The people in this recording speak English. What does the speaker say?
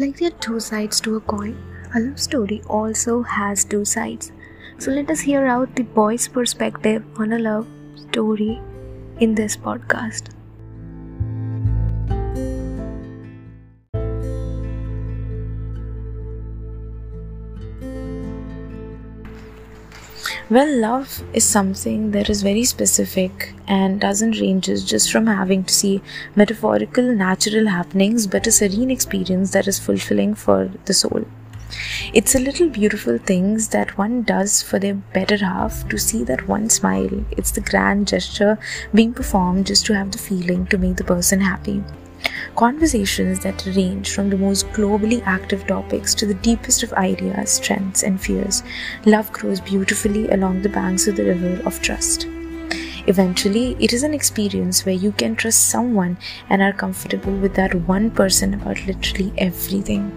Like there are two sides to a coin, a love story also has two sides. So let us hear out the boy's perspective on a love story in this podcast. Well, love is something that is very specific and doesn't range just from having to see metaphorical, natural happenings, but a serene experience that is fulfilling for the soul. It's a little beautiful things that one does for their better half to see that one smile. It's the grand gesture being performed just to have the feeling to make the person happy. Conversations that range from the most globally active topics to the deepest of ideas, strengths, and fears. Love grows beautifully along the banks of the river of trust. Eventually, it is an experience where you can trust someone and are comfortable with that one person about literally everything.